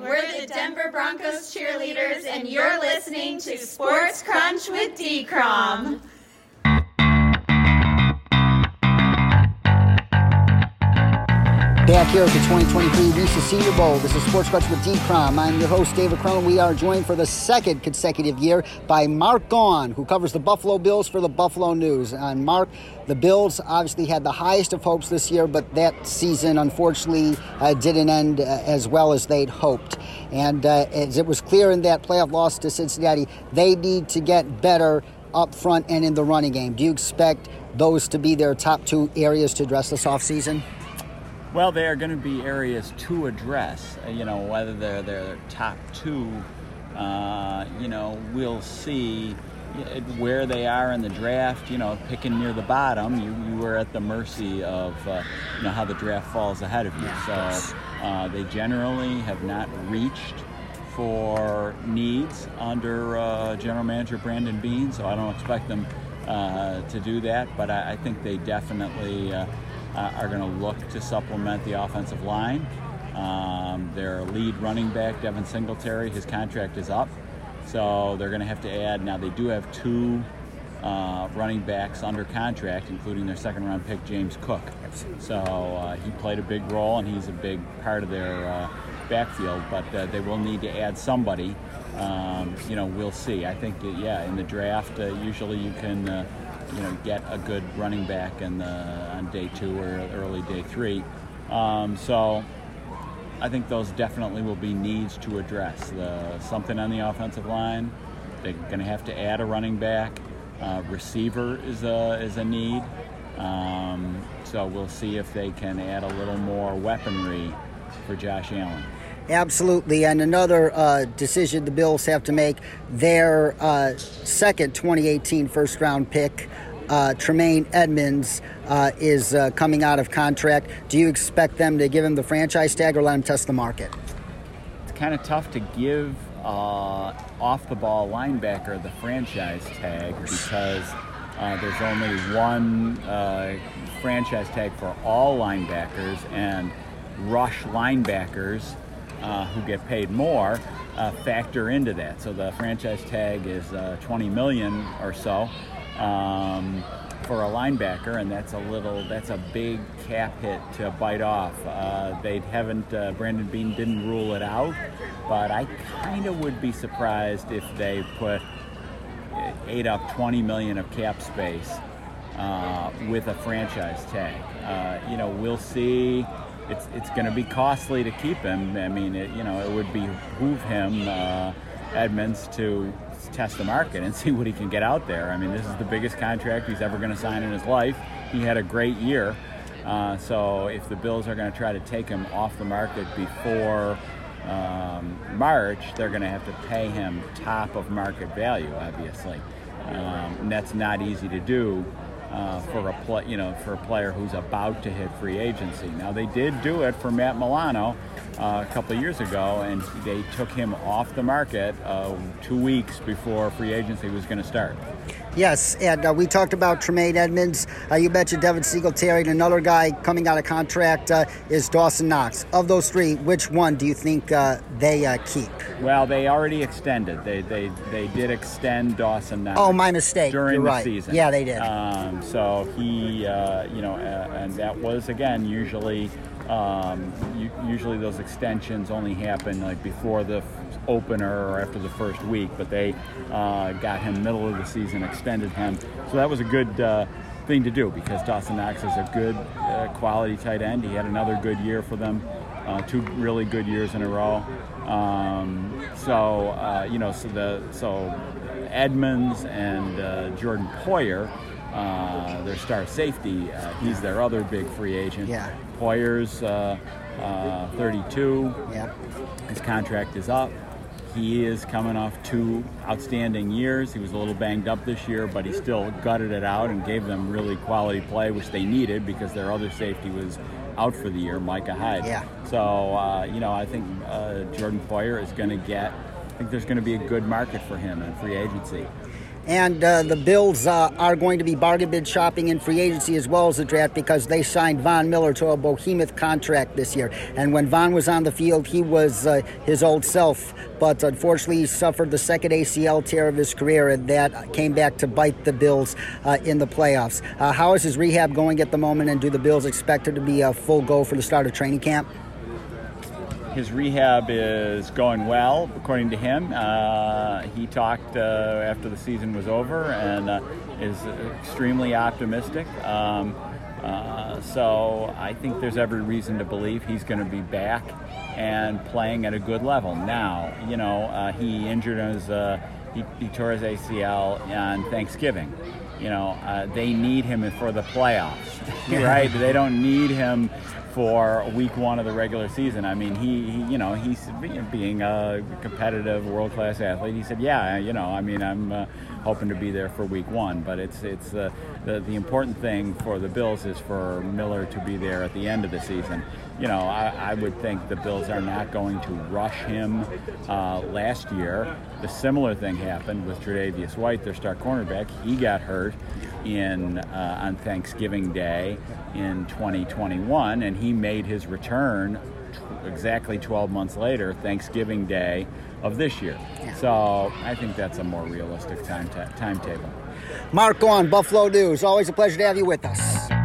We're the Denver Broncos cheerleaders, and you're listening to Sports Crunch with D. Crom. Back here at the 2023 Reese's Senior Bowl. This is Sports Crunch with D-Crom. I'm your host, David Cronin. We are joined for the second consecutive year by Mark Gaughan, who covers the Buffalo Bills for the Buffalo News. And Mark, the Bills obviously had the highest of hopes this year, but that season unfortunately uh, didn't end uh, as well as they'd hoped. And uh, as it was clear in that playoff loss to Cincinnati, they need to get better up front and in the running game. Do you expect those to be their top two areas to address this offseason? Well, they are going to be areas to address. Uh, you know, whether they're their top two, uh, you know, we'll see where they are in the draft. You know, picking near the bottom, you, you were at the mercy of uh, you know how the draft falls ahead of you. So uh, they generally have not reached for needs under uh, general manager Brandon Beane, So I don't expect them uh, to do that, but I, I think they definitely uh, are going to look to supplement the offensive line. Um, their lead running back, Devin Singletary, his contract is up. So they're going to have to add. Now, they do have two uh, running backs under contract, including their second round pick, James Cook. So uh, he played a big role and he's a big part of their uh, backfield, but uh, they will need to add somebody. Um, you know, we'll see. I think, yeah, in the draft, uh, usually you can uh, you know get a good running back in the on day two or early day three. Um, so I think those definitely will be needs to address. The, something on the offensive line. They're going to have to add a running back. Uh, receiver is a is a need. Um, so we'll see if they can add a little more weaponry for Josh Allen. Absolutely. And another uh, decision the Bills have to make their uh, second 2018 first round pick, uh, Tremaine Edmunds uh, is uh, coming out of contract. Do you expect them to give him the franchise tag or let him test the market? It's kind of tough to give uh, off the ball linebacker the franchise tag because. there's only one franchise tag for all linebackers, and rush linebackers uh, who get paid more uh, factor into that. So the franchise tag is uh, 20 million or so um, for a linebacker, and that's a little that's a big cap hit to bite off. Uh, they haven't uh, Brandon Beane didn't rule it out, but I kind of would be surprised if they put ate up 20 million of cap space uh, with a franchise tag. you know, we'll see it's it's going to be costly to keep him. I mean, it, you know, it would behoove him, uh, Edmunds, to test the market and see what he can get out there. I mean, this is the biggest contract he's ever going to sign in his life. He had a great year. Uh, so if the Bills are going to try to take him off the market before um, March, they're going to have to pay him top of market value, obviously. Um, and that's not easy to do uh, for a play, you know, for a player who's about to hit free agency. Now they did do it for Matt Milano uh, a couple of years ago, and they took him off the market uh, two weeks before free agency was going to start. Yes, and uh, we talked about Tremaine Edmunds. Uh, you mentioned Devin Singletary, and another guy coming out of contract uh, is Dawson Knox. Of those three, which one do you think uh, they uh, keep? Well, they already extended. They they, they did extend Dawson Knox. Oh, my mistake. During You're the right. season. Yeah, they did. Um, so he, uh, you know, and that was again usually. Um, usually those extensions only happen like before the opener or after the first week, but they uh, got him middle of the season, extended him. So that was a good uh, thing to do because Dawson Knox is a good uh, quality tight end. He had another good year for them, uh, two really good years in a row. Um, so uh, you know, so the so Edmunds and uh, Jordan Poyer. Uh, their star safety. Uh, he's their other big free agent. Yeah. Poyer's uh, 32. Yeah. His contract is up. He is coming off two outstanding years. He was a little banged up this year, but he still gutted it out and gave them really quality play, which they needed because their other safety was out for the year, Micah Hyde. Yeah. So, uh, you know, I think uh, Jordan Poyer is going to get, I think there's going to be a good market for him in free agency. And uh, the Bills uh, are going to be bargain bid shopping in free agency as well as the draft because they signed Von Miller to a behemoth contract this year. And when Von was on the field, he was uh, his old self. But unfortunately, he suffered the second ACL tear of his career, and that came back to bite the Bills uh, in the playoffs. Uh, how is his rehab going at the moment, and do the Bills expect it to be a full go for the start of training camp? His rehab is going well, according to him. Uh, he talked uh, after the season was over and uh, is extremely optimistic. Um, uh, so I think there's every reason to believe he's going to be back and playing at a good level. Now, you know, uh, he injured his, uh, he, he, tore his ACL on Thanksgiving. You know, they need him for the playoffs, right? they don't need him for week one of the regular season. I mean, he, he you know, he's being a competitive world class athlete. He said, "Yeah, you know, I mean, I'm uh, hoping to be there for week one, but it's it's uh, the the important thing for the Bills is for Miller to be there at the end of the season. You know, I, I would think the Bills are not going to rush him. Uh, last year, the similar thing happened with Tre'Davious White, their star cornerback. He got hurt in uh, on Thanksgiving Day in 2021, and he made his return t- exactly 12 months later, Thanksgiving Day of this year. Yeah. So I think that's a more realistic time t- timetable. Mark on Buffalo News. Always a pleasure to have you with us.